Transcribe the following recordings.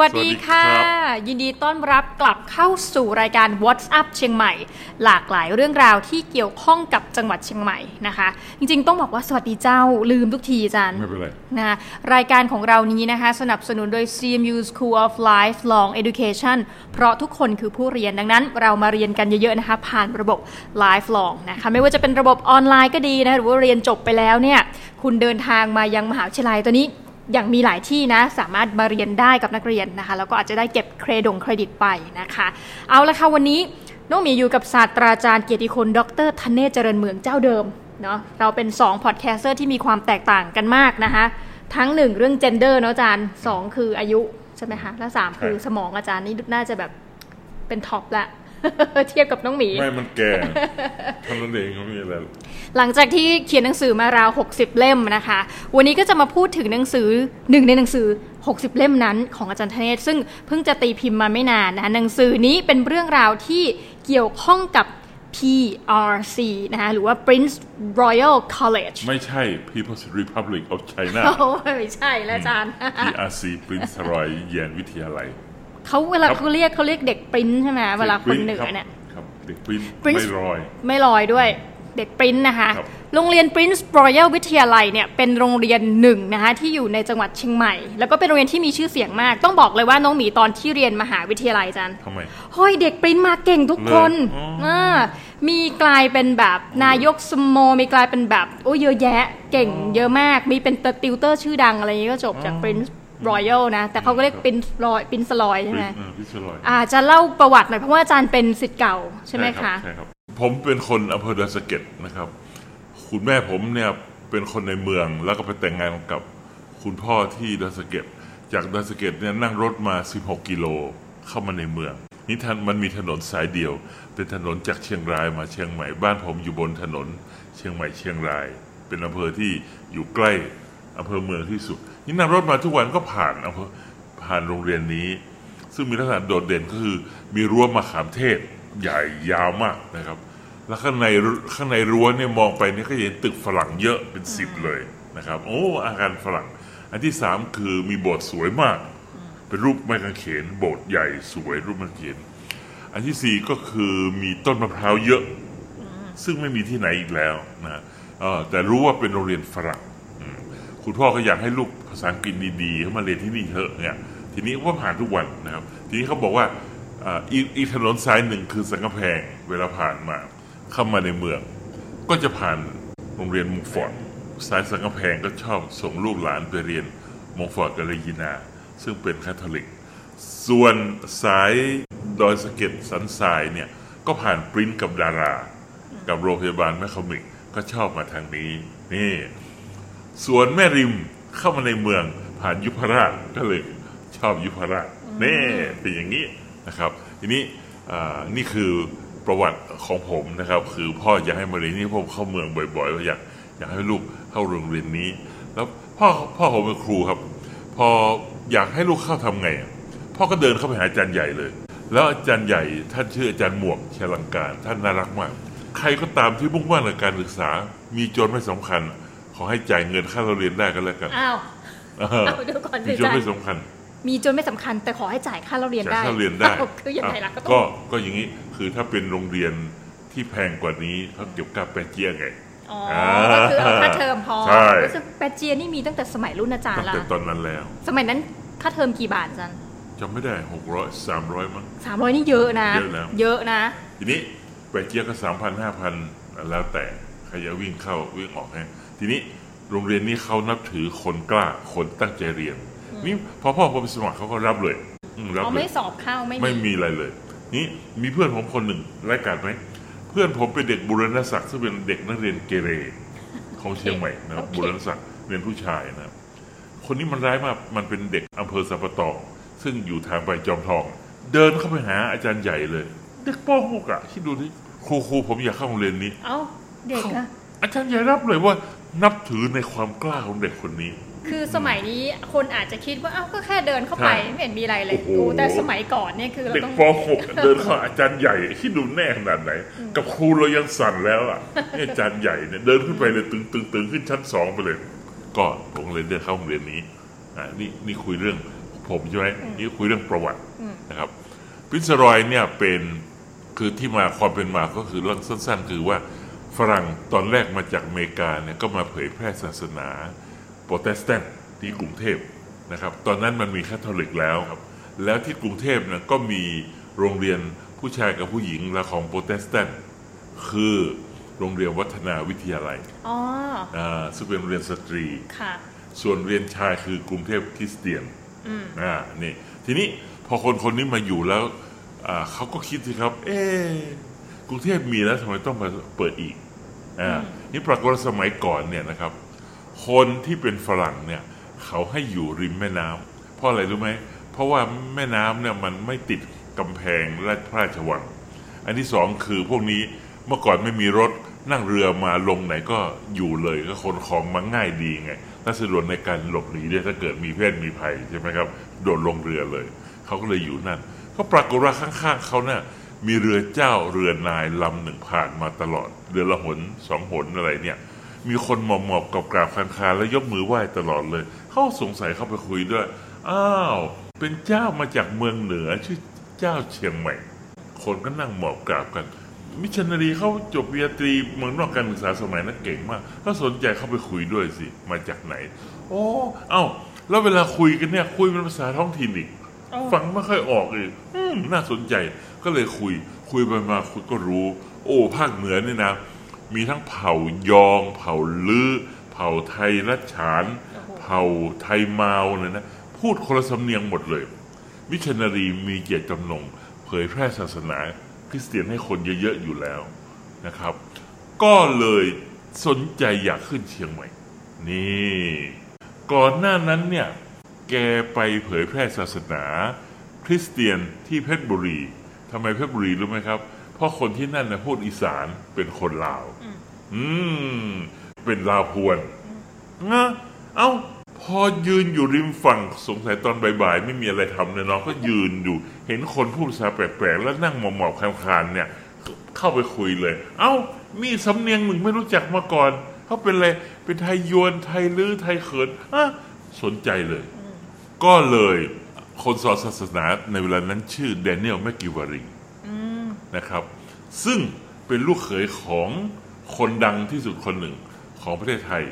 วัสดีค่ะสวัสดีครับยินดีต้อนรับกลับเข้าสู่รายการ What's Up เชียงใหม่ หลากหลายเรื่องราวที่เกี่ยวข้องกับจังหวัดเชียงใหม่นะคะ จริงๆ ต้องบอกว่าสวัสดีเจ้าลืมทุกทีอาจารย์ไม่เป็นไรนะคะรายการของเรานี้นะคะ สนับสนุนโดย CMU School of Lifelong Education เพราะทุกคนคือผู้เรียนดังนั้น เรามาเรียนกันเยอะๆนะคะ ผ่านระบบ Lifelong นะคะไม่ว่าจะเป็นระบบออนไลน์ก็ดีนะหรือว่าเรียนจบไปแล้วเนี่ยคุณเดินทางมายังมหาวิทยาลัยตัวนี้ อย่างมีหลายที่นะ สามารถมาเรียนได้กับนักเรียนนะคะ แล้วก็อาจจะได้เก็บเครดงเครดิตไปนะคะ เอาละค่ะวันนี้น้องหมีอยู่กับศาสตราจารย์เกียรติคุณดรธเนศเจริญเมืองเจ้าเดิมเนาะเราเป็น2 podcaster ที่มีความแตกต่างกันมากนะคะ ทั้งหนึ่งเรื่อง gender เนาะอาจารย์สองคืออายุ ใช่ไหมคะ และสามคือสมองอาจารย์นี่น่าจะแบบเป็น top ละ เทียบกับน้องหมี ไม่มันแก่เท่านั้นเองเขาไม่มีอะไรหลังจากที่เขียนหนังสือมาราว 60 เล่มนะคะ วันนี้ก็จะมาพูดถึงหนังสือหนึ่งในหนังสือ 60 เล่มนั้นของอาจารย์ธเนศซึ่งเพิ่งจะตีพิมพ์มาไม่นานนะคะหนังสือนี้เป็นเรื่องราวที่เกี่ยวข้องกับ PRC นะคะหรือว่า Prince Royal College ไม่ใช่ People's Republic of China โอ้ไม่ใช่แล้วอาจารย์ PRC Prince Roy เยียนวิทยาลัย เขาเวลาครับเขาเรียกเขาเรียกเด็กปริ้นใช่ไหมเวลาคนเหนือเนี่ยครับเด็กปริ้น Prince ไม่รอย ไม่ลอยด้วยเด็กปริ้นนะคะครับโรงเรียน Prince Royal วิทยาลัยเนี่ยเป็นโรงเรียนหนึ่งนะคะที่อยู่ในจังหวัดเชียงใหม่ แล้วก็เป็นโรงเรียนที่มีชื่อเสียงมาก ต้องบอกเลยว่าน้องหมีตอนที่เรียนมหาวิทยาลัยจันทำไมเฮ้ยเด็กปริ้นมาเก่งทุกคนเลยอ๋ออ่ามีกลายเป็นแบบนายกสโมมีกลายเป็นแบบโอ้ยเยอะแยะเก่งเยอะมาก มีเป็นติวเตอร์ชื่อดังอะไรอย่างนี้ก็จบจาก Prince Royal นะ แต่เขาก็เรียก Prince Roy Prince Roy ใช่ไหมพิศรอยอาจะเล่าประวัติหน่อยเพราะว่าอาจารย์เป็นศิษย์เก่าใช่ไหมคะใช่ครับผมเป็นคนอำเภอดอยสะเก็ดนะครับ คุณแม่ผมเนี่ยเป็นคนในเมืองแล้วก็ไปแต่งงานกับคุณพ่อที่ดอยสะเก็ดจากดอยสะเก็ดเนี่ยนั่งรถมา 16 กิโลเข้ามาในเมือง นี่ท่านมันมีถนนสายเดียว เป็นถนนจากเชียงรายมาเชียงใหม่บ้านผมอยู่บนถนน เชียงใหม่เชียงราย เป็นอำเภอที่อยู่ใกล้ อำเภอเมืองที่สุดนี่นั่งรถมาทุกวันก็ผ่านอำเภอผ่านโรงเรียนนี้ ซึ่งมีลักษณะโดดเด่นก็คือ มีรั้วมะขามเทศใหญ่ยาวมากนะครับ แล้วข้างในข้างในรั้วเนี่ยมองไปเนี่ยก็จะเห็นตึกฝรั่งเยอะเป็นสิบเลยนะครับ โอ้อาคารฝรั่ง อันที่สามคือมีโบสถ์สวยมาก เป็นรูปไม้กางเขนโบสถ์ใหญ่สวยรูปไม้กางเขนอันที่สี่ก็คือมีต้นมะพร้าวเยอะ ซึ่งไม่มีที่ไหนอีกแล้วนะแต่รู้ว่าเป็นโรงเรียนฝรั่ง คุณพ่อก็อยากให้ลูกภาษาอังกฤษดีๆเขามาเรียนที่นี่เถอะเนี่ยทีนี้ก็ผ่านทุกวันนะครับ ทีนี้เขาบอกว่าอีกถนนสายหนึ่งคือสังกะแพงเวลาผ่านมาเข้ามาในเมือง ก็จะผ่านโรงเรียนมงฟอร์ดสายสังกะแพงก็ชอบส่งลูกหลานไปเรียนมงฟอร์ดกับเรยินา ซึ่งเป็นคาทอลิก ส่วนสายดอยสะเก็ดสันทรายเนี่ยก็ผ่านปริ้นกับดารา กับโรงพยาบาลแม่ขมิกก็ชอบมาทางนี้ นี่ ส่วนแม่ริมเข้ามาในเมืองผ่านยุพราชก็เลยชอบยุพราชนี่เป็นอย่างนี้นะครับ ทีนี้อ่านี่คือประวัติของผมนะครับ คือพ่ออยากให้มาเรียนนี่ผมเข้าเมืองบ่อยๆว่าอยากอยากให้ลูกเข้าโรงเรียนนี้ แล้วพ่อพ่อผมเป็นครูครับ พออยากให้ลูกเข้าทำไงอะพ่อก็เดินเข้าไปหาอาจารย์ใหญ่เลย แล้วอาจารย์ใหญ่ท่านชื่ออาจารย์หมวกเชลังการท่านน่ารักมาก ใครก็ตามที่มุ่งมั่นในการศึกษา มีจนไม่สำคัญข อให้จ่ายเงินค่าเราเรียนได้ก็แล้วกันอ้าวเออเอาเดี๋ยวก่อนสิมีจนอาจารย์ไม่สำคัญ มีจนไม่สำคัญ แต่ขอให้จ่ายค่าเราเรียนจ่ายได้ค่าเรียนได้อ้าวคือยังไงล่ะก็ต้ก็องก็อย่างนี้คือถ้าเป็นโรงเรียนที่แพงกว่านี้เขาเก็บกาแปเจียไงอ๋อก็คือเอาค่าเทอมพอใช่รู้สึกแปดเจียนี่มีตั้งแต่สมัยรุ่นอาจารตั้ย์งละแต่ตอนนั้นแล้ว สมัยนั้นค่าเทอมกี่บาทอาจันจำไม่ได้หกร้อยสามร้อยมั้งสามร้อยนี่เยอะนะ เยอะแล้วเยอะนะ ทีนี้แปเจียก็สามพันห้าพันแล้วแต่ใครจะวิ่งเข้าวิ่งออกฮะ ทีนี้โรงเรียนนี้เขานับถือคนกล้าคนตั้งใจเรียน นี่พอพ่อผมไปสมัครเขาก็รับเลยอืมรับเขาเลยไม่สอบเข้าไม่ไม่มีอะไรเลย นี่มีเพื่อนผมคนหนึ่งรายการไหมเพื่อนผมเป็นเด็กบุรณศักดิ์ซึ่งเป็นเด็กนักเรียนเกเรของเชียงใหม่นะครับบุรณศักดิ์เรียนผู้ชายนะครับคนนี้มันร้ายมากมันเป็นเด็กอำเภอสัปะตองซึ่งอยู่ทางไปจอมทอง เดินเข้าไปหาอาจารย์ใหญ่เลย เด็กป .6 อะคิดดูที่ครูครูผมอยากเข้าโรงเรียนนี้ เอ้าเด็กนะอาจารย์ใหญ่รับเลยว่า นับถือในความกล้าของเด็กคนนี้ คือสมัยนี้คนอาจจะคิดว่าเอ้าก็แค่เดินเข้าไปใช่ไม่เห็นมีอะไรเลยโอ้โหโอ้แต่สมัยก่อนเนี่ยคือเราเด็กต้องป .6 เดินเข้าหาอาจารย์ใหญ่คิดดูแน่ขนาดไหน กับครูเรายังสั่นแล้วอะนี่อาจารย์ใหญ่เนี่ยเดินขึ้นไปเลยตึงตึงตึงขึ้นชั้นสองไปเลย ก็ผมเลยเดินเข้าโรงเรียนนี้อ่านี่นี่คุยเรื่องผมใช่ไหมนี่คุยเรื่องประวัตินะครับปรินส์รอยเนี่ยเป็นคือที่มาความเป็นมาก็คือเรื่องสั้น ๆ คือว่าฝ รั่งตอนแรกมาจากอเมริกาเนี่ยก็มาเผยแพร่ศาสนาโปรเตสแตนต์ที่กรุงเทพนะครับตอนนั้นมันมีคาทอลิกแล้วครับแล้วที่กรุงเทพเนี่ยก็มีโรงเรียนผู้ชายกับผู้หญิงและของโปรเตสแตนต์คือโรงเรียนวัฒนาวิทยาลัยอ๋ออ่าซึ่งเป็นโรงเรียนสตรีค่ะส่วนเรียนชายคือกรุงเทพคริสเตียนอ่านี่ทีนี้พอคนคนนี้มาอยู่แล้วอ่าเขาก็คิดสิครับ เอ๊ะกรุงเทพมีแล้วทำไมต้องมาเปิดอีก อ่านี่ปรากฏว่าสมัยก่อนเนี่ยนะครับ คนที่เป็นฝรั่งเนี่ยเขาให้อยู่ริมแม่น้ำเพราะอะไรรู้ไหมเพราะว่าแม่น้ำเนี่ยมันไม่ติดกำแพงและพระราชวัง อันที่สองคือพวกนี้เมื่อก่อนไม่มีรถนั่งเรือมาลงไหนก็อยู่เลยก็คนของมาง่ายดีไงและสะดวกในการหลบหนีด้วยถ้าเกิดมีเพศมีภัยใช่ไหมครับ โดดลงเรือเลย เขาก็เลยอยู่นั่น ก็ปรากฏว่าข้างๆเขาเนี่ย มีเรือเจ้าเรือนายลำหนึ่งผ่านมาตลอด เรือละหนสองหนอะไรเนี่ย มีคนหมอบหมอบกับกราบคานคานแล้วยกมือไหว้ตลอดเลย เขาสงสัยเข้าไปคุยด้วย อ้าว เป็นเจ้ามาจากเมืองเหนือชื่อเจ้าเชียงใหม่ คนก็นั่งหมอบกราบกัน มิชชันนารีเขาจบปริญญาตรีเมืองนอกการศึกษาสมัยนั้นเก่งมากก็สนใจเข้าไปคุยด้วยสิ มาจากไหน โอ้เอ้า แล้วเวลาคุยกันเนี่ยคุยเป็นภาษาท้องถิ่นอีกอ๋อฟังไม่ค่อยออกอีกอืมน่าสนใจ ก็เลยคุยคุยไปมาคุยก็รู้ โอ้ภาคเหนือเนี่ยนะ มีทั้งเผ่ายอง เผ่าลือ เผ่าไทยรัชฉาน เผ่าไทยมาวเนี่ยนะพูดคนละสำเนียงหมดเลย มิชชันนารีมีเจตจำนง เผยแพร่ศาสนาคริสเตียนให้คนเยอะๆอยู่แล้วนะครับ ก็เลยสนใจอยากขึ้นเชียงใหม่ นี่ ก่อนหน้านั้นเนี่ย แกไปเผยแพร่ศาสนา คริสเตียนที่เพชรบุรี ทำไมเพชรบุรีรู้ไหมครับ เพราะคนที่นั่นนะพูดอีสานเป็นคนลาว อืม เป็นลาวพวนนะเอ้า พอยืนอยู่ริมฝั่งสงสัยตอนบ่ายๆไม่มีอะไรทำเนี่ยน้องก็ยืนอยู่ เห็นคนพูดภาษาแปลกๆ แล้วนั่งหมอบๆคานๆเนี่ย เข้าไปคุยเลย เอ้า มีสำเนียงหนึ่งไม่รู้จักมาก่อนเขาเป็นอะไรเป็นไทยยวนไทยลือไทยเขินอะสนใจเลย ก็เลย คนสอนศาสนาในเวลานั้นชื่อแดเนียลแมกกิวารีนะครับ ซึ่งเป็นลูกเขยของคนดังที่สุดคนหนึ่งของประเทศไทย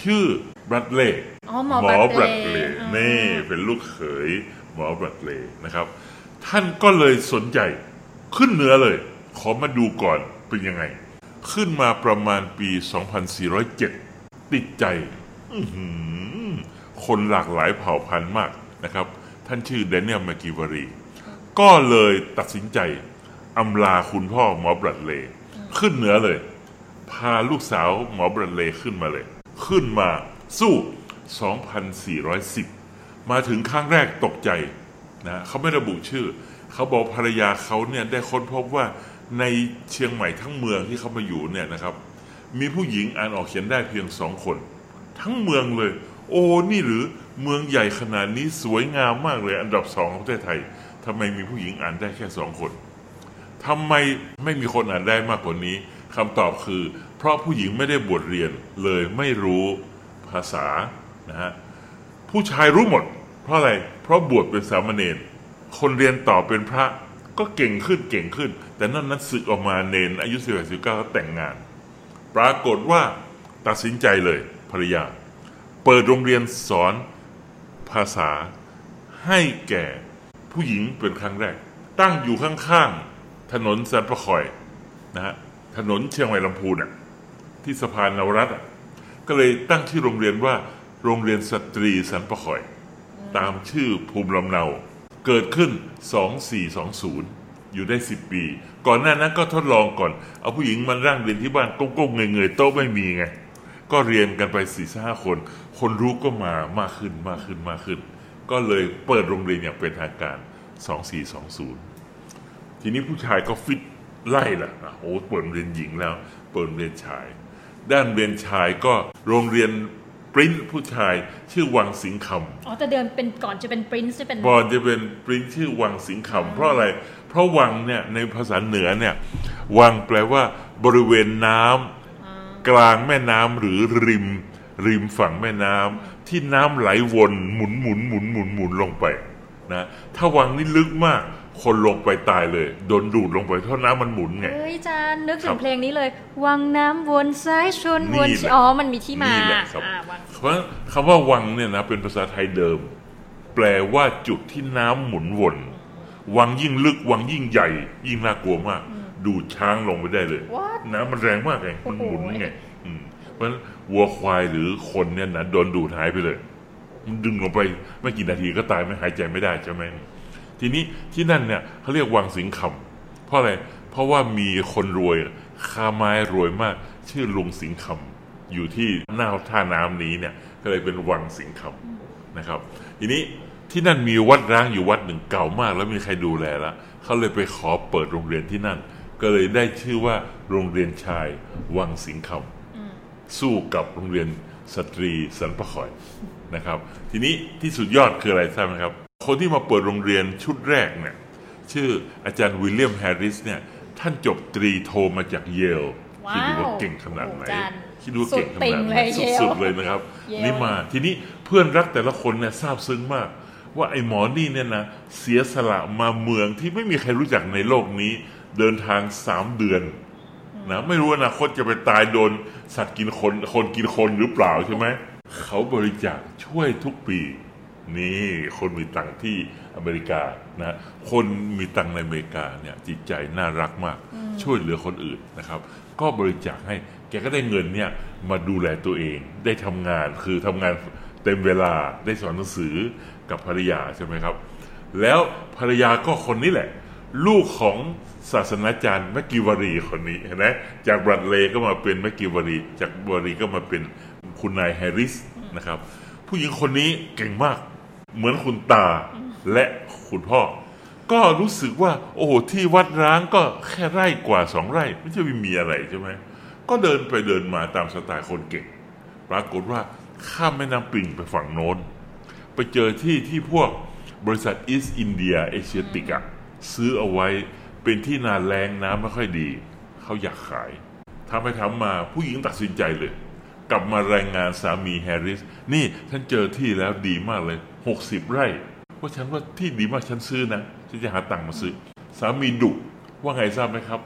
ชื่อบรัดเล่อ๋อหมอหมอบรัด Bradley เล่อ่านี่เป็นลูกเขยหมอบรัดเล่นะครับ ท่านก็เลยสนใจขึ้นเหนือเลย ขอมาดูก่อนเป็นยังไง ขึ้นมาประมาณปี 2407 ติดใจอื้อหือคนหลากหลายเผ่าพันธุ์มากนะครับ ท่านชื่อแดเนียลแมกกิวารี ก็เลยตัดสินใจอำลาคุณพ่อหมอบรัดเลย์ขึ้นเหนือเลย พาลูกสาวหมอบรัดเลย์ขึ้นมาเลย ขึ้นมาสู้ 2410 มาถึงครั้งแรกตกใจนะเขาไม่ระบุชื่อ เขาบอกภรรยาเขาเนี่ยได้ค้นพบว่าในเชียงใหม่ทั้งเมืองที่เขามาอยู่เนี่ยนะครับ มีผู้หญิงอ่านออกเขียนได้เพียงสองคน ทั้งเมืองเลย โอ้นี่หรือ เมืองใหญ่ขนาดนี้สวยงามมากเลยอันดับสองของประเทศไทยทำไมมีผู้หญิงอ่านได้แค่สองคนทำไมไม่มีคนอ่านได้มากกว่านี้คำตอบคือ เพราะผู้หญิงไม่ได้บวชเรียนเลยไม่รู้ภาษานะฮะผู้ชายรู้หมด เพราะอะไร เพราะบวชเป็นสามเณรคนเรียนต่อเป็นพระก็เก่งขึ้นเก่งขึ้น แต่นั่นนั้นสึกออกมาเนนอายุสิบแปดสิบเก้าแต่งงาน ปรากฏว่าตัดสินใจเลยภรรยา เปิดโรงเรียนสอน ภาษาให้แก่ผู้หญิงเป็นครั้งแรก ตั้งอยู่ข้างๆ ถนนสันประคอยนะฮะถนนเชียงใหม่ลำพูนอะที่สะพานนวรัตน์อะก็เลยตั้งชื่อโรงเรียนว่า โรงเรียนสตรีสันประคอย ตามชื่อภูมิลำเนาเกิดขึ้น 2420 อยู่ได้ 10 ปี ก่อนหน้านั้นก็ทดลองก่อน เอาผู้หญิงมาร่างเรียนที่บ้านก้มๆเงยๆโต๊ะไม่มีไง ก็เรียนกันไปสี่ห้าคน คนรู้ก็มามากขึ้นมากขึ้นมากขึ้น ก็เลยเปิดโรงเรียนอย่างเป็นทางการ 2420 ทีนี้ผู้ชายก็ฟิตไล่ละอะโอ้เปิดโรงเรียนหญิงแล้ว เปิดโรงเรียนชาย ด้านเรียนชายก็โรงเรียนปริ้นผู้ชายชื่อวังสิงห์คำอ๋อแต่เดิมเป็นก่อนจะเป็นปรินซ์จะเป็นบอนจะเป็นปริ้นชื่อวังสิงห์คำเพราะอะไรเพราะวังเนี่ยในภาษาเหนือเนี่ยวังแปลว่าบริเวณน้ำกลางแม่น้ำหรือริม ริมฝั่งแม่น้ำที่น้ำไหลวนหมุนหมุนหมุนหมุนหมุนลงไปนะถ้าวังนี่ลึกมาก คนลงไปตายเลยโดนดูดลงไปเพราะน้ำมันหมุนไงเฮ้ยจานนึกถึครังบเพลงนี้เลย วังน้ำวนซ้ายชนวนนี่แหละอ๋อมันมีที่มานี่แหละครับอ่าวังเพราะคำว่าวังเนี่ยนะเป็นภาษาไทยเดิม แปลว่าจุดที่น้ำหมุนวน วังยิ่งลึกวังยิ่งใหญ่ ยิ่งน่ากลัวมาก ดูดช้างลงไปได้เลย What? น้ำมันแรงมากไงมันหมุนโอ้โหไงอืมเพราะฉะนั้น วัวควายหรือคนเนี่ยนะโดนดูดหายไปเลย มันดึงลงไปไม่กี่นาทีก็ตายไม่หายใจไม่ได้ใช่ไหมทีนี้ที่นั่นเนี่ยเขาเรียกวังสิงคำเพราะอะไรเพราะว่ามีคนรวยค้าไม้รวยมาก ชื่อลุงสิงคำอยู่ที่หน้าท่าน้ำนี้เนี่ยก็เลยเป็นวังสิงคำนะครับ ทีนี้ที่นั่นมีวัดร้างอยู่วัดหนึ่งเก่ามาก แล้วมีใครดูแลแล้วเขาเลยไปขอเปิดโรงเรียนที่นั่น ก็เลยได้ชื่อว่าโรงเรียนชายวังสิงคำ สู้กับโรงเรียนสตรีสันปะขอยนะครับ ทีนี้ที่สุดยอดคืออะไรทราบไหมครับ คนที่มาเปิดโรงเรียนชุดแรกเนี่ยชื่ออาจารย์วิลเลียมแฮร์ริสเนี่ยท่านจบตรีโทมาจากเยลว้าวคิดดูว่าเก่งขนาดไหนโอ้โหอาจารย์คิดดูว่าเก่งขนาดไหนสุดติ่งเลยเยลสุดๆเลยนะครับเยลนี่มาทีนี้เพื่อนรักแต่ละคนเนี่ยซาบซึ้งมาก ว่าไอ้หมอนี่เนี่ยนะเสียสละมาเมืองที่ไม่มีใครรู้จักในโลกนี้ เดินทางสามเดือน นะไม่รู้อนาคตจะไปตายโดนสัตว์กินคนคนกินคนหรือเปล่าใช่ไหมเขาบริจาคช่วยทุกปี นี่คนมีตังค์ที่อเมริกานะคนมีตังค์ในอเมริกาเนี่ยจิตใจน่ารักมาก ช่วยเหลือคนอื่นนะครับ ก็บริจาคให้แกก็ได้เงินเนี่ยมาดูแลตัวเองได้ทำงานคือทำงานเต็มเวลาได้สอนหนังสือกับภรรยาใช่ไหมครับ แล้วภรรยาก็คนนี้แหละ ลูกของศาสนาจารย์แมกกิวารีคนนี้เห็นไหมจากบรัดเลก็มาเป็นแมกกิวารี จากบรัดเลย์ก็มาเป็นคุณนายแฮริสนะครับ ผู้หญิงคนนี้เก่งมาก เหมือนคุณตาและคุณพ่อ ก็รู้สึกว่า โอ้โหที่วัดร้างก็แค่ไร่กว่าสองไร่ ไม่ใช่ไม่มีอะไรใช่ไหมก็เดินไปเดินมาตามสไตล์คนเก่ง ปรากฏว่าข้ามแม่น้ำปิงไปฝั่งโน้น ไปเจอที่ที่พวกบริษัทอีสต์อินเดียเอเชียติกอะ ซื้อเอาไว้เป็นที่นาแล้งน้ำไม่ค่อยดี เขาอยากขายทำไปทำมาผู้หญิงตัดสินใจเลย กลับมารายงานสามีแฮร์ริส นี่ฉันเจอที่แล้วดีมากเลย 60 ไร่เพราะฉันว่าที่ดีมากฉันซื้อนะ ฉันจะหาตังค์มาซื้อ สามีดุว่าไงทราบไหมครับ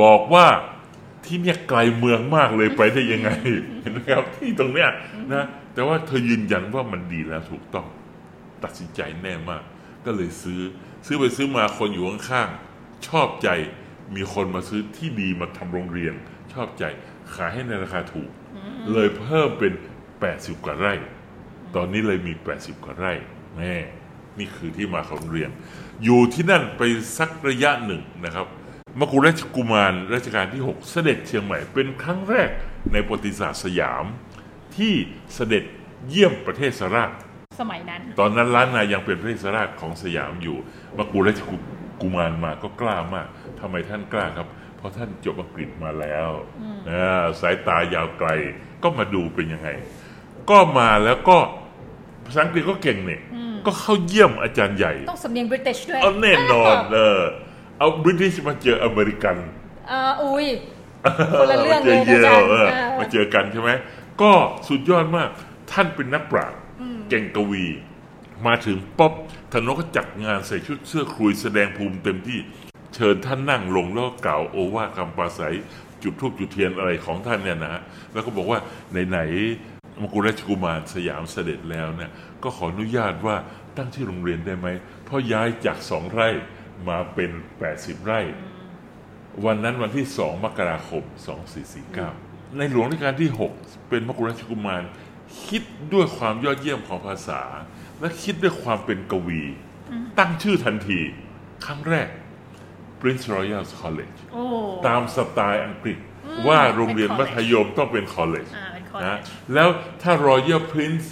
บอกว่าที่เนี่ยไกลเมืองมากเลยไปได้ยังไงเห็นไหมครับที่ตรงเนี้ยนะแต่ว่าเธอยืนยันว่ามันดีแล้วถูกต้อง ตัดสินใจแน่มาก ก็เลยซื้อ ซื้อไปซื้อมาคนอยู่ข้างๆชอบใจมีคนมาซื้อที่ดีมาทำโรงเรียน ชอบใจขายให้ในราคาถูก เลยเพิ่มเป็น 80 กว่าไร่ ตอนนี้เลยมี 80 กว่าไร่แม่นี่คือที่มาของโรงเรียน อยู่ที่นั่นไปสักระยะหนึ่งนะครับมกุฎราชกุมารรัชกาลที่ 6 เสด็จเชียงใหม่เป็นครั้งแรกในประวัติศาสตร์สยาม ที่เสด็จเยี่ยมประเทศสราช สมัยนั้น ตอนนั้นล้านนายังเป็นประเทศราชของสยามอยู่มากุฎราชกุมารมาก็กล้ามากทำไมท่านกล้าครับ เพราะท่านจบอังกฤษมาแล้วอ่าสายตายาวไกลก็มาดูเป็นยังไง ก็มาแล้วก็ภาษาอังกฤษก็เก่งเนี่ยก็เข้าเยี่ยมอาจารย์ใหญ่ ต้องสำเนียงบริติชด้วยเอาแน่นอนเออเอาบริติชมาเจออเมริกันอ่าอุ้ยคนละเรื่องเลยมาเจอนะอาจารย์เออเออมาเจอกันใช่ไหมก็สุดยอดมากท่านเป็นนักปราชญ์ เก่งกวี มาถึงป๊อบธนกก็จัดงานใส่ชุดเสื้อคลุยแสดงภูมิเต็มที่เชิญท่านนั่งลงแล้วก็กล่าวโอวาทคำปราศัยจุดทูบจุดเทียนอะไรของท่านเนี่ยนะฮะแล้วก็บอกว่าไหนๆมกุฎราชกุมารสยามเสด็จแล้วเนี่ยก็ขออนุญาตว่าตั้งชื่อโรงเรียนได้ไหมเพราะย้ายจากสองไร่มาเป็น 80 ไร่ วันนั้นวันที่2มกราคม 2449 ในหลวงรัชกาลที่ 6 เป็นมกุฎราชกุมาร คิดด้วยความยอดเยี่ยมของภาษา และคิดด้วยความเป็นกวี ตั้งชื่อทันที ครั้งแรก Prince Royal College โอ้ตามสไตล์อังกฤษว่าโรงเรียนเป็นมั college ธยมต้องเป็น college อ่าเป็นนะ college แล้วถ้า Royal Prince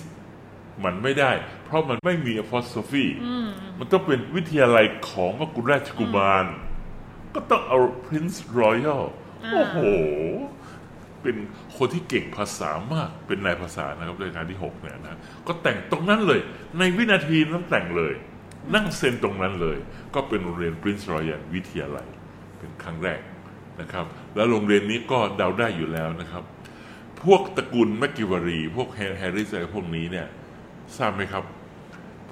มันไม่ได้ เพราะมันไม่มี apostrophe มันต้องเป็นวิทยาลัยของมกุฎราชกุมาร ก็ต้องเอา Prince Royal โอ้โห เป็นคนที่เก่งภาษามากเป็นนายภาษานะครับรายการที่6เนี่ยนะก็แต่งตรงนั้นเลย ในวินาทีนั้นแต่งเลย นั่งเซ็นตรงนั้นเลย ก็เป็นโรงเรียน Prince Royal วิทยาลัย เป็นครั้งแรกนะครับ แล้วโรงเรียนนี้ก็เดาได้อยู่แล้วนะครับ พวกตระกูลแมกกิวารี พวกแฮร์ริสอะไรพวกนี้เนี่ยทราบไหมครับ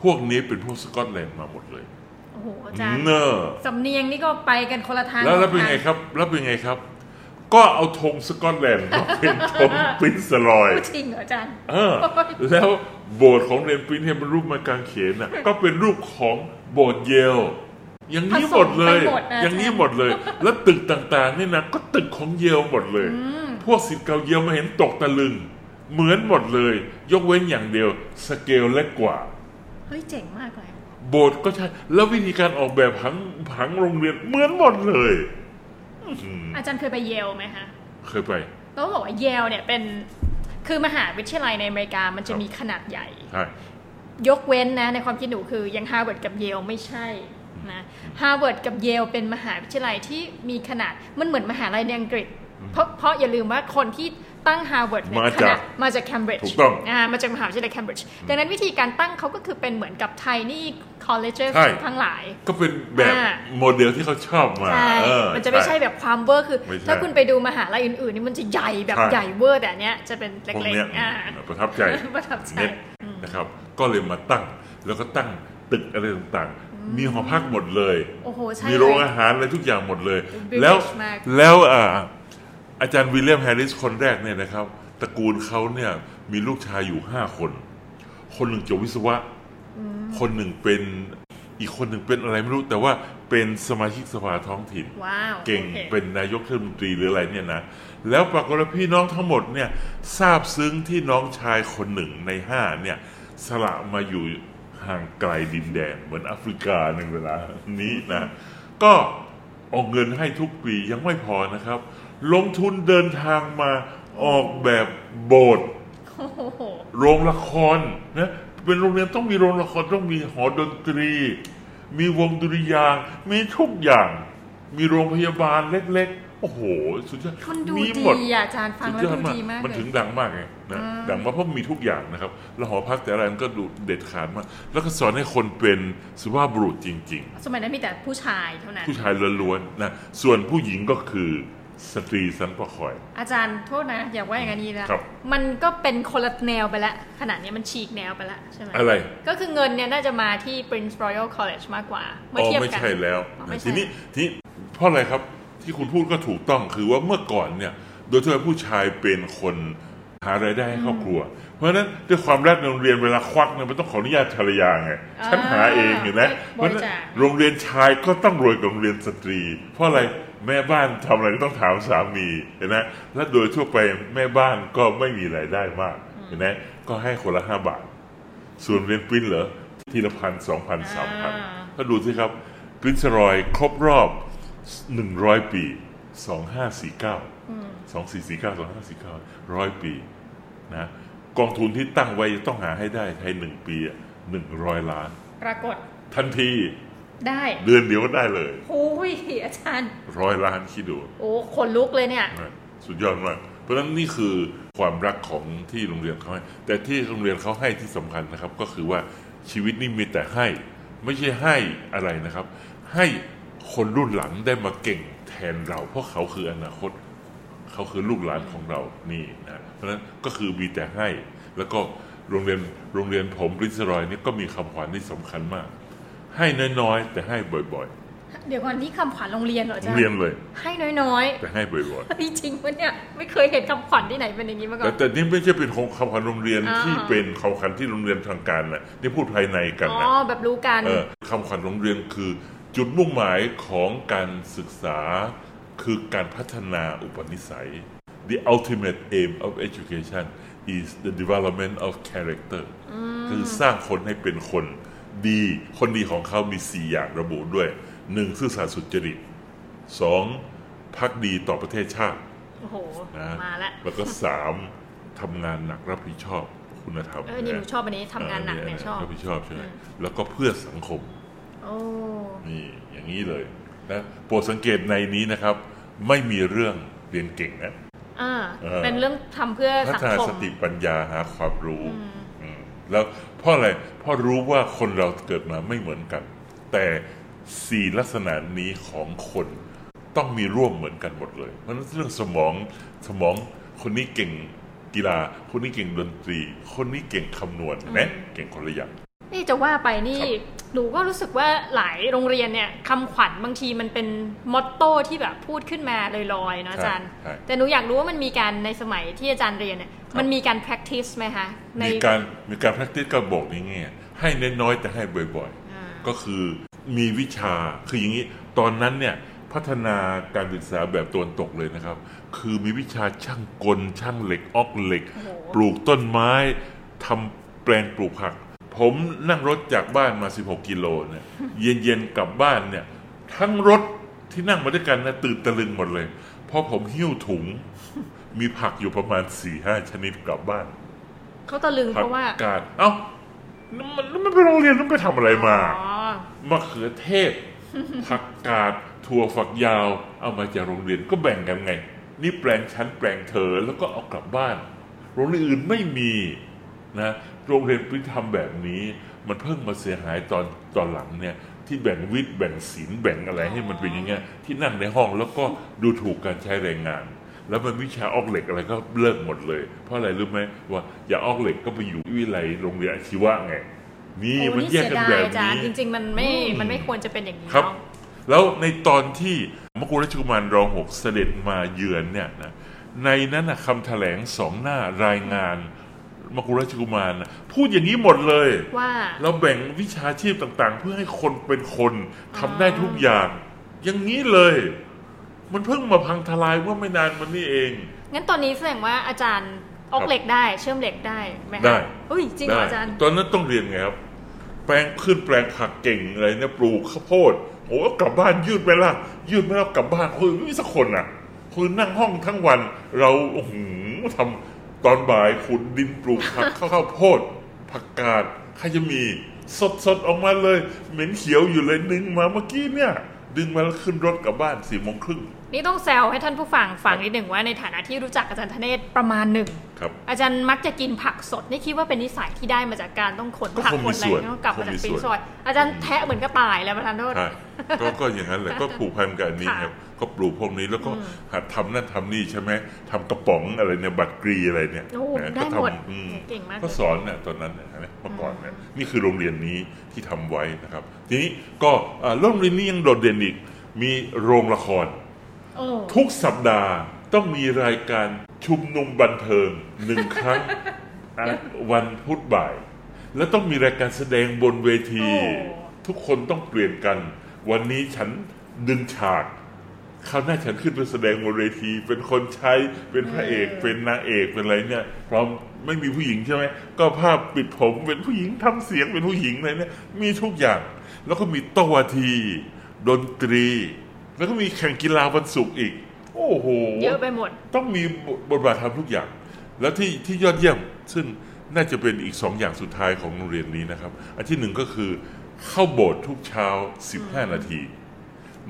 พวกนี้เป็นพวกสกอตแลนด์มาหมดเลยโอ้โหอาจารย์เนอะสำเนียงนี่ก็ไปกันคนละทางแล้วแล้วเป็นคนละไงทาครับ แล้วเป็นไงครับ ก็เอาธงสกอตแลนด์มาเป็นธงปรินส์รอยจริงเหรออาจารย์เออแล้วโบสถ์ของโรงเรียนปรินส์ที่เป็นรูปไม้กางเขนน่ะก็เป็นรูปของโบสถ์เยลอย่างนี้หมดเลยผสมไปหมดนะอย่างนี้หมดเลย แล้วตึกต่างๆนี่นะก็ตึกของเยลหมดเลย พวกศิษย์เก่าเยลมาเห็นตกตะลึง เหมือนหมดเลย ยกเว้นอย่างเดียวสเกลเล็กกว่า เฮ้ยเจ๋งมากเลย โบสถ์ก็ใช่ แล้ววิธีการออกแบบผังผังโรงเรียนเหมือนหมดเลย อาจารย์เคยไปเยลไหมคะ เคยไปต้องบอกว่าเยลเนี่ยเป็นคือมหาวิทยาลัยในอเมริกามันจะครับมีขนาดใหญ่ใช่ยกเว้นนะในความคิดหนูคือยังฮาร์วาร์ดกับเยลไม่ใช่นะฮาร์วาร์ดกับเยลเป็นมหาวิทยาลัยที่มีขนาดมันเหมือนมหาลัยในอังกฤษ เพราะเพราะอย่าลืมว่าคนที่ ตั้งฮาร์วาร์ดเนี่ยมาจากคณะมาจากเคมบริดจ์ถูกต้องอ่ามาจากมหาวิทยาลัยเคมบริดจ์ดังนั้นวิธีการตั้งเขาก็คือเป็นเหมือนกับ tiny college ใช่ทั้งหลาย ก็เป็นแบบอ่าโมเดลที่เขาชอบมาใช่เออมันจะไม่ใช่แบบความเวอร์คือไม่ใช่ถ้าคุณไปดูมหาลัยอื่นๆนี่มันจะใหญ่แบบใช่ใหญ่เวอร์แต่อันเนี้ยจะเป็นเล็กพวกเนี้ยๆอ่าประทับใจประทับใจเน็ตนะครับ ก็เลยมาตั้งแล้วก็ตั้งตึกอะไรต่างๆ มีหอพักหมดเลยโอ้โหใช่มีโรงเลยอาหารอะไรทุกอย่างหมดเลย British แล้วมากแล้วอ่า อาจารย์วิลเลียมแฮร์ริสคนแรกเนี่ยนะครับตระกูลเขาเนี่ยมีลูกชายอยู่ห้าคน คนหนึ่งจบวิศวะ คนหนึ่งเป็นอีกคนหนึ่งเป็นอะไรไม่รู้ แต่ว่าเป็นสมาชิกสภาท้องถิ่นว้าวเก่งโอคเป็นนายกเทศมนตรีหรืออะไรเนี่ยนะ แล้วปรากฏว่าพี่น้องทั้งหมดเนี่ยทราบซึ้งที่น้องชายคนหนึ่งในห้าเนี่ยสละมาอยู่ห่างไกลดินแดนเหมือนแอฟริกาในเวลานี้นะ ก็ออกเงินให้ทุกปียังไม่พอนะครับ ลงทุนเดินทางมาออกแบบโบสถ์โอ้โหโรงละครนะเป็นโรงเรียนต้องมีโรงละครต้องมีหอดนตรี มีวงดุริยางค์มีทุกอย่าง มีโรงพยาบาลเล็กๆ โอ้โห สุดยอดมันดูมีดีหมดอะอาจารย์ฟังสุดแล้วยอดดูมากดีมากมันเลถึย งดังมากไงนะดังมากเพราะมีทุกอย่างนะครับ แล้วหอพักแต่ละอันก็ดูเด็ดขาดมาก แล้วก็สอนให้คนเป็นสุภาพบุรุษจริง สมัยนั้นมีแต่ผู้ชายเท่านั้นๆผู้ชายล้วนๆนะส่วนผู้หญิงก็คือ สตรีสันประคอย อาจารย์โทษนะ อย่าว่าอย่างนี้นะครับ มันก็เป็นคนละแนวไปละขนาดนี้มันฉีกแนวไปละใช่ไหมอะไร ก็คือเงินเนี่ยน่าจะมาที่ Prince Royal College มากกว่าเมื่ออ๋อเทียบไม่กันใช่แล้วอ๋อไม่ใช่ทีนี้ทีนี้เพราะอะไรครับที่คุณพูดก็ถูกต้องคือว่าเมื่อก่อนเนี่ย โดยทั่วไปผู้ชายเป็นคนหารายได้ให้ครอบครัว เพราะฉะนั้นด้วยความรักในโรงเรียนเวลาควักเนี่ยมันต้องขออนุญาตภรรยาไงฉันหาเองเห็นไหมเพราะฉะนั้นโรงเรียนชายก็ต้องรวยกว่าโรงเรียนสตรี เพราะอะไร แม่บ้านทำอะไรก็ต้องถามสามีเห็นไหมและโดยทั่วไปแม่บ้านก็ไม่มีรายได้มากเห็นไหมก็ให้คนละห้าบาท ส่วนเรียนปริ้นเหรอทีละพันสองพันสามพันก็ดูสิครับปรินซ์รอยครบรอบหนึ่งร้อยปีสองห้าสี่เก้าสองสี่สี่เก้าสองห้าสี่เก้าร้อยปีนะกองทุนที่ตั้งไว้ต้องหาให้ได้ภายหนึ่งปีหนึ่งร้อยล้าน ปรากฏทันที ได้ เดือนเดียวก็ได้เลยโอ้ยอาจารย์ร้อยล้านคิดดู โอ้ขนลุกเลยเนี่ยนะสุดยอดมาก เพราะฉะนั้นนี่คือความรักของที่โรงเรียนเขาให้ แต่ที่โรงเรียนเขาให้ที่สำคัญนะครับ ก็คือว่าชีวิตนี่มีแต่ให้ ไม่ใช่ให้อะไรนะครับ ให้คนรุ่นหลังได้มาเก่งแทนเรา เพราะเขาคืออนาคต เขาคือลูกหลานของเรานี่นะเพราะฉะนั้นก็คือมีแต่ให้ แล้วก็โรงเรียนโรงเรียนผมปรินซ์รอยนี่ก็มีคำขวัญที่สำคัญมาก ให้น้อยๆแต่ให้บ่อย เดี๋ยวก่อนนี่คำขวัญโรงเรียนเหรอๆอาจารย์เรียนเลย ให้น้อยแต่ให้บ่อยๆเฮ้ยจริงปะเนี่ยไม่เคยเห็นคำขวัญที่ไหนเป็นอย่างนี้มาๆก่อแต่น แต่นี่ไม่ใช่เป็นของคำขวัญโรงเรียนอ่า ที่เป็นคำขวัญที่โรงเรียนทางการนะนี่พูดภายในกันอ๋อนะแบบรู้กัน เออคำขวัญโรงเรียนคือ จุดมุ่งหมายของการศึกษา คือการพัฒนาอุปนิสัย the ultimate aim of education is the development of character คือสร้างคนให้เป็นคน ดี คนดีของเขามีสี่อย่างระบุด้วยหนึ่งซื่อสัตย์สุจริตสองพักดีต่อประเทศชาติโอ้โหนะมาละแล้วก็สามทำงานหนักรับผิดชอบคุณธรรมเออนี่หนูชอบอันนี้ทำงานหนักเนี่ยชอบรับผิดชอบใช่ไหมแล้วก็เพื่อสังคมโอ้นี่อย่างนี้เลยนะโปรดสังเกตในนี้นะครับ ไม่มีเรื่องเรียนเก่งนะอ่าเออเป็นเรื่องทำเพื่อพัสังฒนาคมสติปัญญาหาความรู้อืมแล้ว เพราะอะไร เพราะรู้ว่าคนเราเกิดมาไม่เหมือนกัน แต่สี่ลักษณะนี้ของคนต้องมีร่วมเหมือนกันหมดเลย เพราะฉะนั้นเรื่องสมองสมองคนนี้เก่งกีฬา คนนี้เก่งดนตรี คนนี้เก่งคำนวณนะเก่งคนละอย่าง นี่จะว่าไปนี่ครับหนูก็รู้สึกว่าหลายโรงเรียนเนี่ยคำขวัญบางทีมันเป็นมอตโต้ที่แบบพูดขึ้นมาลอยๆเนอะอาจารย์ใช่แต่หนูอยากรู้ว่ามันมีการในสมัยที่อาจารย์เรียนเนี่ยครับมันมีการ practice ไหมคะในมีการมีการ practice ก็บอกอย่างเงี้ยให้น้อยๆแต่ให้บ่อยอ่าๆก็คือมีวิชาคืออย่างนี้ตอนนั้นเนี่ยพัฒนาการศึกษาแบบตะวันตกเลยนะครับ คือมีวิชาช่างกลช่างเหล็กออกเหล็กโอ้โหปลูกต้นไม้ทำแปลงปลูกผัก ผมนั่งรถจากบ้านมา 16 กิโลเนี่ยเย็นๆกลับบ้านเนี่ย ทั้งรถที่นั่งมาด้วยกันนะตื่นตะลึงหมดเลย เพราะผมหิ้วถุง มีผักอยู่ประมาณ4-5ชนิดกลับบ้านเขาตะลึงผัเพราะว่ากาดเอ้านั่นมันนั่นมันไปโรงเรียนนั่นไปทำอะไรมาอ๋อมะเขือเทศผักกาดถั่วฝักยาว เอามาจากโรงเรียนก็แบ่งกันไง นี่แปลงชั้นแปลงเธอแล้วก็เอากลับบ้าน โรงเรียนอื่นไม่มีนะ โรงเรียนพิธรรมแบบนี้ มันเพิ่งมาเสียหายตอนตอนหลังเนี่ยที่แบ่งวิทย์แบ่งศิลป์แบ่งอะไรให้มันเป็นอย่างเงี้ยที่นั่งในห้องแล้วก็ดูถูกการใช้แรงงาน แล้วมันวิชาออกเหล็กอะไรก็เลิกหมดเลย เพราะอะไรรู้ไหมว่าอย่าออกเหล็กก็ไปอยู่วิไลโรงเรียนอาชีวะไงนี่โอ้มันนี่แยกเสียกันดาแบยบอาจารนี้ย์จริง ๆ มันไม่มันไม่ควรจะเป็นอย่างนี้ครับเนาะแล้วในตอนที่มกุฎราชกุมารรองหกเสด็จมาเยือนเนี่ยนะในนั้นนะคำแถลงสองหน้ารายงาน มกุฎราชกุมารนะพูดอย่างนี้หมดเลย ว่า เราแบ่งวิชาชีพต่างๆ เพื่อให้คนเป็นคนทำได้ทุกอย่าง อย่างนี้เลย มันเพิ่งมาพังทลายเมื่อไม่นานมานี้เอง งั้นตอนนี้แสดงว่าอาจารย์ออกเหล็กได้ เชื่อมเหล็กได้ไหมคะได้อุ้ยจริงเหรออาจารย์ ตอนนั้นต้องเรียนไงครับ แปลงขึ้นแปลงผักเก่งอะไรเนี่ยปลูกข้าวโพดโอ้กลับบ้านยืดไปละยืดไม่แล้วกลับบ้านคือไม่มีสักคนอะคือนั่งห้องทั้งวัน เราโอ้โหทำ ตอนบ่ายขุดดินปลูกผักข้าวโพด ผักกาดใครจะมี สดสดๆออกมาเลย เหม็นเขียวอยู่เลยดึงมาเมื่อกี้เนี่ย ดึงมาแล้วขึ้นรถกลับบ้านสี่โมงครึ่งนี่ต้องแซวให้ท่านผู้ฟังฟังนิดหนึ่งว่าในฐานะที่รู้จักอาจารย์ธเนศประมาณหนึ่งครับอาจารย์มักจะกินผักสดนี่คิดว่าเป็นนิสัยที่ได้มาจากการต้องขนก็ผักคงขมีนอะไรส่วนต้องกลับมาจากคงมีปีส่วนซอยอาจารย์แทะเหมือนกระต่ายแล้วประธานโทษใช่ก็ก็อย่างนั้นแหละก็ผูกพันกับอันนี้ค่ะครับ ก็ปลูกพวกนี้แล้วก็หัดทำนั่นทำนี่ใช่ไหมทำกระป๋องอะไรเนี่ยบัตรกรีอะไรเนี่ยโอ้นะได้ก็หมดทำอืมเก่งมากก็สอนเนี่ยตอนนั้นเนี่ยนะเมื่อก่อนเนี่ยนี่คือโรงเรียนนี้ที่ทำไว้นะครับ ทีนี้ก็อ่าโรงเรียนนี้ยังโดดเด่นอีกมีโรงละครโอ้ทุกสัปดาห์ต้องมีรายการชุมนุมบันเทิงหนึ่งครั้งอะวันพุธบ่าย แล้วต้องมีรายการแสดงบนเวที ทุกคนต้องเปลี่ยนกัน วันนี้ฉันดึงฉาก คราวหน้าฉันขึ้นไปแสดงบนเวที เป็นคนใช้เป็นพระเอกเป็นนางเอกเป็นอะไรเนี่ยพร้อมไม่มีผู้หญิงใช่ไหมก็ภาพปิดผมเป็นผู้หญิงทำเสียงเป็นผู้หญิงอะไรเนี่ยมีทุกอย่าง แล้วก็มีโต้วาทีดนตรี แล้วก็มีแข่งกีฬาวันศุกร์อีก โอ้โหเยอะไปหมด ต้องมีบทบาททำทุกอย่าง แล้วที่ที่ยอดเยี่ยม ซึ่งน่าจะเป็นอีกสองอย่างสุดท้ายของโรงเรียนนี้นะครับ อันที่หนึ่งก็คือเข้าโบสถ์ทุกเช้า 15 นาที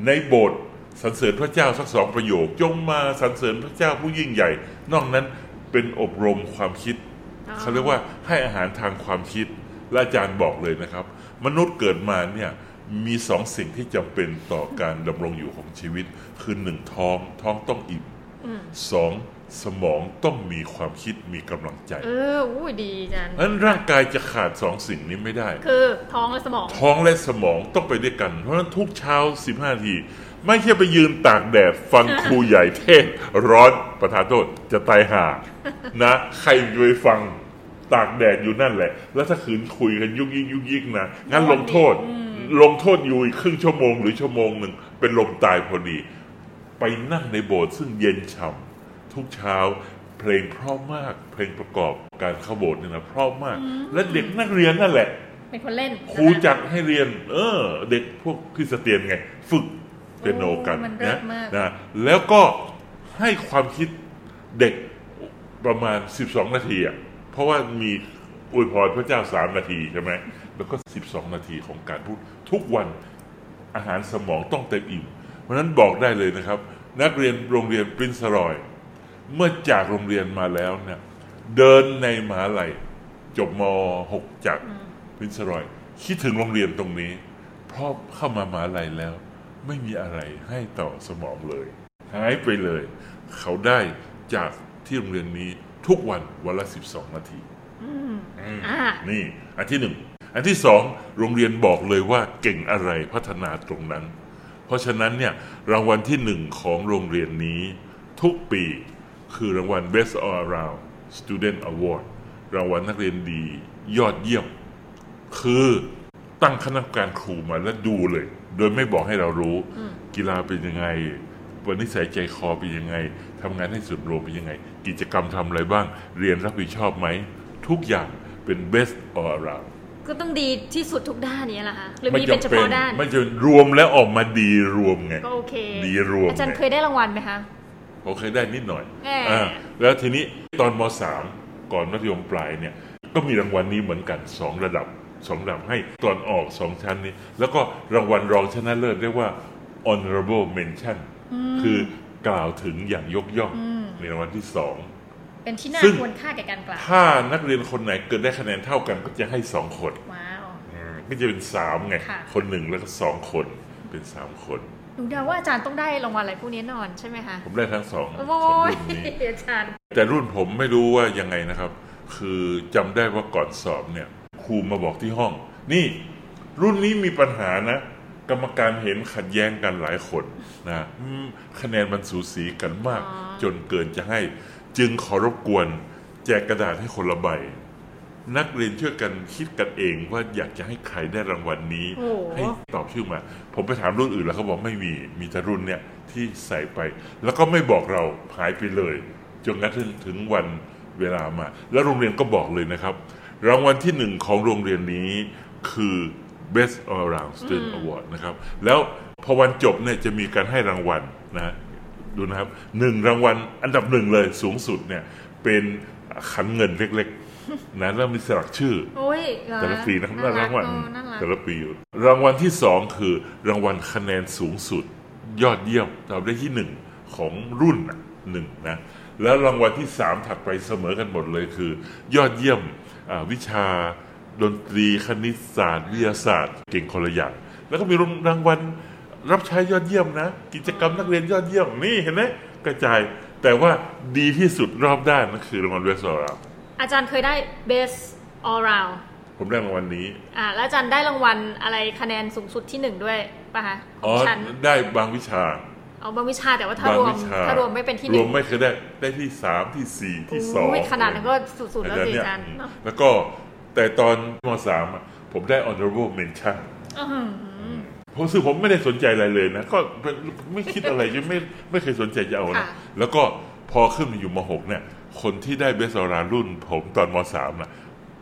ในโบสถ์ สรรเสริญพระเจ้าสักสองประโยค จงมาสรรเสริญพระเจ้าผู้ยิ่งใหญ่ นอกนั้นเป็นอบรมความคิดอ๋อเขาเรียกว่าให้อาหารทางความคิดและอาจารย์บอกเลยนะครับ มนุษย์เกิดมาเนี่ยมีสองสิ่งที่จำเป็นต่อการดำรงอยู่ของชีวิต คือหนึ่งท้องท้องต้องอิ่มสองสมองต้องมีความคิดมีกำลังใจ เอออู้ยดีอาจารย์เพราะฉะนั้นร่างกายจะขาดสองสิ่งนี้ไม่ได้ คือท้องและสมอง ท้องและสมองต้องไปด้วยกัน เพราะฉะนั้นทุกเช้า 15นาที ไม่ใช่ไปยืนตากแดดฟังครูใหญ่เทศน์ร้อนประทานโทษจะตายห่านะ ใครจะไปฟังตากแดดอยู่นั่นแหละ แล้วถ้าขืนคุยกันยุกยิกยุกยิกนะงั้นลงโทษ ลงโทษอยู่อีกครึ่งชั่วโมงหรือชั่วโมงหนึ่งเป็นลมตายพอดี ไปนั่งในโบสถ์ซึ่งเย็นฉ่ำทุกเช้าเพลงเพราะมากเพลงประกอบการเข้าโบสถ์เนี่ยนะเพราะมาก และเด็กนักเรียนนั่นแหละเป็นคนเล่นครูจัดให้เรียน เออ เด็กพวกคริสเตียนไง ฝึก เปียโนกันโอ้มันเลินะศมาก นะแล้วก็ให้ความคิดเด็กประมาณ 12 นาทีอะเพราะว่ามีอวยพรพระเจ้า 3 นาทีใช่ไหมแล้วก็ 12 นาทีของการพูดทุกวัน อาหารสมองต้องเต็มอิ่ม เพราะฉะนั้นบอกได้เลยนะครับ นักเรียนโรงเรียนปรินซ์รอย เมื่อจากโรงเรียนมาแล้วเนี่ยเดินในมหาลัยจบม .6 จากปรินซ์รอย คิดถึงโรงเรียนตรงนี้ เพราะเข้ามามหาลัยแล้ว ไม่มีอะไรให้ต่อสมองเลย หายไปเลย เขาได้จากที่โรงเรียนนี้ทุกวันวันละ 12 นาทีอ่านี่อันที่หนึ่ง อันที่สองโรงเรียนบอกเลยว่าเก่งอะไรพัฒนาตรงนั้น เพราะฉะนั้นเนี่ยรางวัลที่หนึ่งของโรงเรียนนี้ทุกปีคือรางวัล Best All Around Student Award รางวัลนักเรียนดียอดเยี่ยม คือตั้งคณะกรรมการครูมาแล้วดูเลย โดยไม่บอกให้เรารู้ กีฬาเป็นยังไง วันนิสัยใจคอเป็นยังไงทำงานให้สุดโรงเป็นยังไง กิจกรรมทำอะไรบ้าง เรียนรับผิดชอบไหม ทุกอย่างเป็น best all around ก็ต้องดีที่สุดทุกด้านนี้แหละคะหรือมีเป็นเฉพาะด้านไม่จะรวมแล้วออกมาดีรวมไงก็โอเคดีรวมอาจารย์ไงเคยได้รางวัลไหมคะผมเคยได้นิดหน่อยแหม่อ่าแล้วทีนี้ตอนมสามก่อนมัธยมปลายเนี่ยก็มีรางวัลนี้เหมือนกันสองระดับ สองระดับให้ตอนออกสองชั้นนี้ แล้วก็รางวัลรองชนะเลิศเรียกว่า honorable mention คือกล่าวถึงอย่างยกย่องในรางวัลที่สองเป็นที่น่าซึ่งควรค่าแก่การกล่าวถ้านักเรียนคนไหนเกิดได้คะแนนเท่ากันก็จะให้สองคนว้าวอืมก็จะเป็นสามไงค่ะคนหนึ่งแล้วก็สองคนเป็นสามคนหนูเดาว่าอาจารย์ต้องได้รางวัลอะไรพวกนี้แน่นอนใช่ไหมคะ ผมได้ทั้งสองโอ้สองยรุ่นนี้อาจารย์แต่รุ่นผมไม่รู้ว่ายังไงนะครับ คือจำได้ว่าก่อนสอบเนี่ย ครูมาบอกที่ห้อง นี่ รุ่นนี้มีปัญหานะ กรรมการเห็นขัดแย้งกันหลายคนนะอืมคะแนนมันสูสีกันมากอ๋อจนเกินจะให้ จึงขอรบกวน แจกกระดาษให้คนละใบนักเรียนช่วยกันคิดกันเองว่าอยากจะให้ใครได้รางวัลนี้โอ้โหให้ตอบชื่อมา ผมไปถามรุ่นอื่นแล้วเขาบอกไม่มีมีแต่รุ่นเนี่ยที่ใส่ไป แล้วก็ไม่บอกเราหายไปเลย จนกระทั่งถึงวันเวลามา แล้วโรงเรียนก็บอกเลยนะครับ รางวัลที่หนึ่งของโรงเรียนนี้คือ Best All Around Student Award นะครับ แล้วพอวันจบเนี่ยจะมีการให้รางวัลนะดูนะครับหนึ่งรางวัลอันดับหนึ่งเลยสูงสุดเนี่ยเป็นขันเงินเล็กๆนะแล้วมีสลักชื่อโอ้ยเหรอแต่ละปีนะครับน่ารักรางวัลเออน่ารักแต่ละปีรางวัลที่สองคือรางวัลคะแนนสูงสุด ยอดเยี่ยมเราได้ที่หนึ่งของรุ่นน่ะหนึ่งนะแล้วรางวัลที่สามถัดไปเสมอกันหมดเลยคือ ยอดเยี่ยมอ่า วิชาดนตรีคณิตศาสตร์ วิทยาศาสตร์ เก่งคนละอย่างแล้วก็มีรางวัลรับใช้ยอดเยี่ยมนะ กิจกรรมนักเรียนยอดเยี่ยมนี่เห็นไหมกระจาย แต่ว่าดีที่สุดรอบด้านนั่นคือรางวัลเวสต์ออราอาจารย์เคยได้ best all round ผมได้รางวัลนี้อ่าแล้วอาจารย์ได้รางวัลอะไรคะแนนสูงสุดที่หนึ่งด้วยป่ะคะขอ๋อองฉันได้บางวิชา เอาบางวิชาแต่ว่าถ้าบางรวมวิชาถ้ารวมไม่เป็นที่หรนึ่วงมไม่เคยได้ได้ที่สามที่สี่ที่สองโอ้ยขนาดนั้นก็สุดๆแล้วสิเนี่ยอาจารย์เนอะแล้วก็แต่ตอนมสามอะผมได้ honorable mention อื้อหือเพราะซึ่งผมไม่ได้สนใจอะไรเลยนะ ก็ไม่คิดอะไรยังไม่ไม่เคยสนใจจะเอานะค่ะแล้วก็พอขึ้นมาอยู่มหกเนี่ย คนที่ได้เบสอรารุ่น ผมตอนมสามน่ะ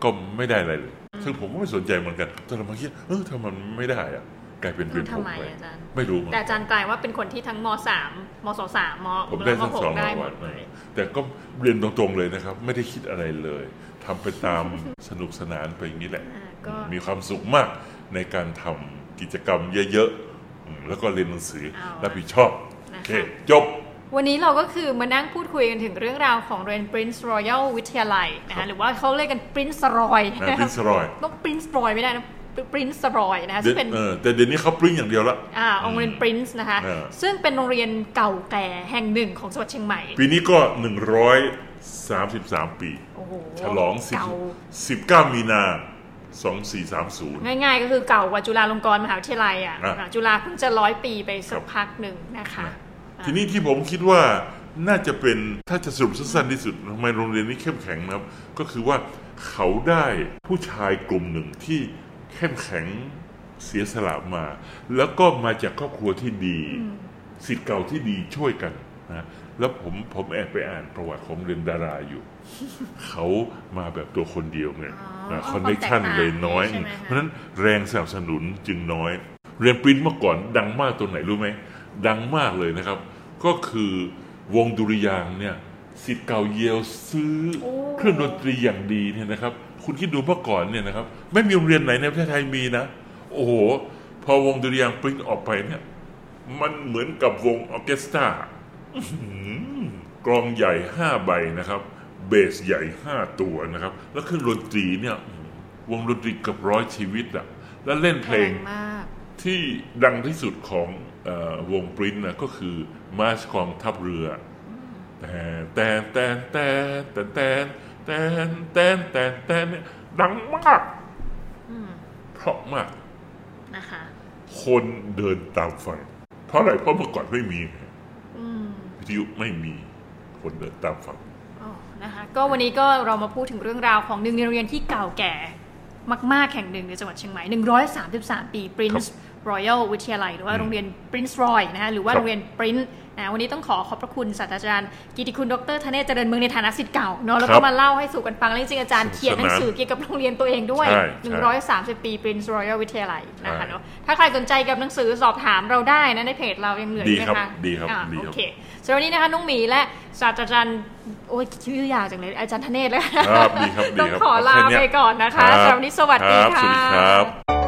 ก็ไม่ได้อะไรเลย ซึ่งผมก็ไม่สนใจเหมือนกันตอนเรามาคิดเออทำไมมันไม่ได้อะ กลายเป็นเป็นผทำมไมไปอาจารย์ไม่รู้เหมือนแต่กันอาจารย์กลายว่าเป็นคนที่ทั้งมสามมสสามมผมได้มทั้งหสอกงได้รางหมวัลดเลยแต่ก็เรียนตรงๆเลยนะครับ ไม่ได้คิดอะไรเลยทำไปตามสนุกสนานไปอย่างนี้แหละอ่าก็มีความสุขมากในการทำกิจกรรมเยอะๆอืมแล้วก็เรียนหนังสือเอารับผิดชอบนะคะโอเคจบวันนี้เราก็คือมานั่งพูดคุยกันถึงเรื่องราวของเรียน Prince Royal วิทยาลัยนะครัคะบหรือว่าเขาเรียกกัน Prince Roy นะ Prince Roy ต้อง Prince Roy ไม่ได้นะ Prince Roy นะคะเดี๋ซึ่ยวงเป็นเออแต่เดี๋ยวนี้เขาปริ้นอย่างเดียวละอ่าโรงเรียน Prince นะคะเออซึ่งเป็นโรงเรียนเก่าแก่แห่งหนึ่งของจังหวัดเชียงใหม่ ปีนี้ก็ 133 ปีโอ้โหฉลองเก่า10 19 มีนา2430 ง่ายๆ ก็คือเก่ากว่าจุฬาลงกรณ์มหาวิทยาลัยอะอะอะจุฬาเพิ่งจะร้อยปีไปสัครักบพักหนึ่งนะคะอะทีนี้ที่ผมคิดว่าน่าจะเป็นถ้าจะสรุปสั้นๆที่สุดทำไมโรงเรียนนี้เข้มแข็งนะครับ ก็คือว่าเขาได้ผู้ชายกลุ่มหนึ่งที่ เข้มแข็งเสียสละมา แล้วก็มาจากครอบครัวที่ดีสิทธิ์เก่าที่ดีช่วยกันนะแล้วผมผมแอบไปอ่านประวัติของเรียนดาราอยู่ เขามาแบบตัวคนเดียวไงอ๋อคอนเนคชั่นความแตกต่างเลยน้อยใช่ไหมคะเพราะฉะนั้นแรงสนับสนุนจึงน้อย เรียนปริ้นเมื่อก่อนดังมากตรงไหนรู้ไหม ดังมากเลยนะครับ ก็คือวงดุริยางค์เนี่ยสิทธิ์เก่าเยลซื้อโอ้เครื่องดนตรีอย่างดีเนี่ยนะครับ คุณคิดดูเมื่อก่อนเนี่ยนะครับ ไม่มีโรงเรียนไหนในประเทศไทยมีนะ โอ้โห พอวงดุริยางค์ปรินส์ออกไปเนี่ย มันเหมือนกับวงออร์เคสตราอื้อหือกลองใหญ่ห้าใบนะครับ เบสใหญ่ห้าตัวนะครับ แล้วเครื่องดนตรีเนี่ยวงดนตรีเกือบร้อยชีวิตอะแล้วเล่นเพลงแรงมากที่ดังที่สุดของเออวงปรินส์นะก็คือมาร์ชกองทัพเรือแต่แต่แต่แต่แต่แต่ แต่แต่แต่แต่เนี่ยดังมากอืมเพราะมาก นะคะ คนเดินตามฟัง เพราะอะไรเพราะเมื่อก่อนไม่มีอืมวิทยุไม่มีคนเดินตามฟัง อ๋อนะคะ ก็วันนี้ก็เรามาพูดถึงเรื่องราวของหนึ่งในโรงเรียนที่เก่าแก่ มาก ๆ แห่งหนึ่งในจังหวัดเชียงใหม่ 133 ปี Prince Royal วิทยาลัยหรือว่าโรงเรียน Prince Roy นะคะหรือว่าครับโรงเรียน Prince นะวันนี้ต้องขอขอบพระคุณศาสตราจารย์กิติคุณดรธเนศเจริญเมืองในฐานะศิษย์เก่าเนาะแล้วครัก็บมาเล่าให้สู่กันฟังแล้วจริงๆอาจารย์เขียนหนังสือเกี่ยวกับโรงเรียนตัวเองด้วยใช่ใช่130 ปี Prince Royal วิทยาลัยนะคะใช่เนาะถ้าใครสนใจกับหนังสือสอบถามเราได้นะในเพจเรายังเหลืออยู่ดีนะครัคะบดีครับอ่าดีโอครับเคสำหรับวันนี้นะคะน้องหมีและศาสตราจารย์โอ้ยชื่อยาวจังเลยอาจารย์ธเนศเลยครับดีครับดีต้องครับขอลาแค่เนี้ยไปก่อนนะคะรับสำหรับวันนี้สวัสดีรับค่ะสวัสดีครับ